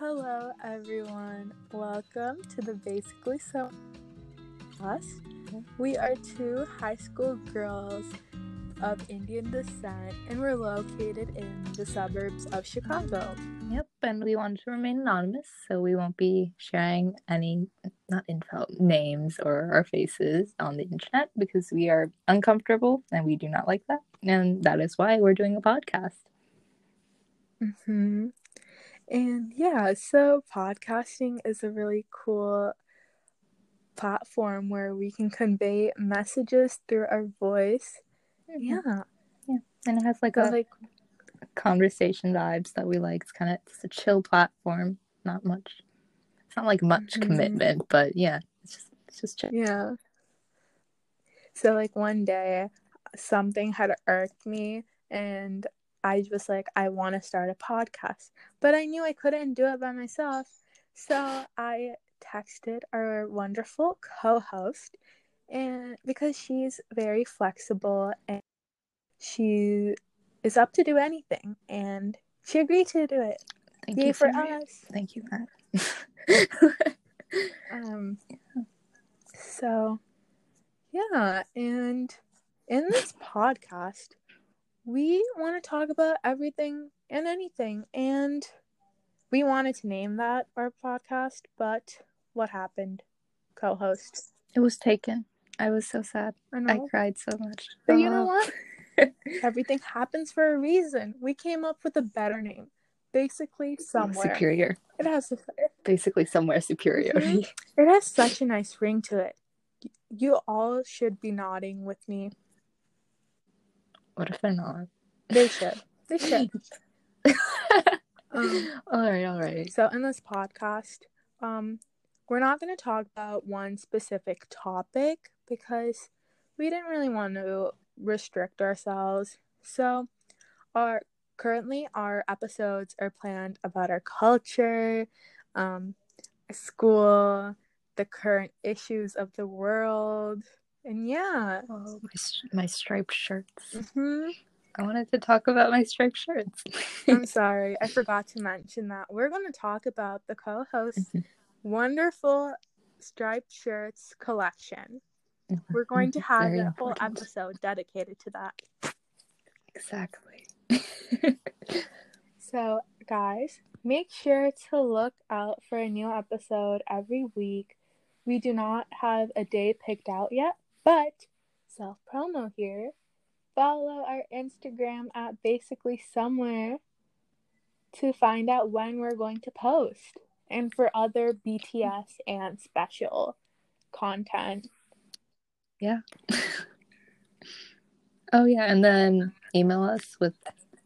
Hello, everyone. Welcome to the Basically So Us. We are two high school girls of Indian descent, and we're located in the suburbs of Chicago. Yep, and we want to remain anonymous, so we won't be sharing any, not info, names or our faces on the internet because we are uncomfortable and we do not like that. And that is why we're doing a podcast. hmm And yeah, so podcasting is a really cool platform where we can convey messages through our voice. Yeah, Yeah. And it has like a like conversation vibes that we like. It's kind of it's a chill platform, not much. It's not like much Mhm. commitment, but yeah, it's just it's just chill. Yeah. So like one day something had irked me and I was like I want to start a podcast. But I knew I couldn't do it by myself. So I texted our wonderful co-host and because she's very flexible and she is up to do anything and she agreed to do it. Thank Yay you for us. Thank you, Matt. Um, so, yeah, and in this podcast, we want to talk about everything and anything. And we wanted to name that our podcast, but what happened? Co host. it was taken. I was so sad. I I cried so much. But you know Oh. what? Everything happens for a reason. We came up with a better name. Basically, somewhere. Superior. It has a, Basically, somewhere superiority. Mhm. it has such a nice ring to it. You all should be nodding with me. What if they're not? They should. They should. Um, all right, all right. so in this podcast, um, we're not going to talk about one specific topic because we didn't really want to restrict ourselves. So, our currently our episodes are planned about our culture, um, school, the current issues of the world, and yeah. Oh, my, my striped shirts. hmm I wanted to talk about my striped shirts. I'm sorry, I forgot to mention that. We're going to talk about the co host's wonderful striped shirts collection. We're going to have Very a whole episode dedicated to that. Exactly. So, guys, make sure to look out for a new episode every week. We do not have a day picked out yet, but self promo here. Follow our Instagram at basically somewhere to find out when we're going to post and for other BTS and special content. Yeah. oh, yeah. And then email us with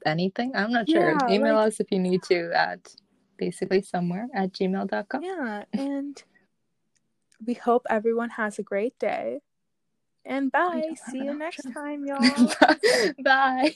anything. I'm not sure. Yeah, email like- us if you need to at basically somewhere at gmail.com. Yeah, and we hope everyone has a great day. And bye. See you next time, y'all. Bye.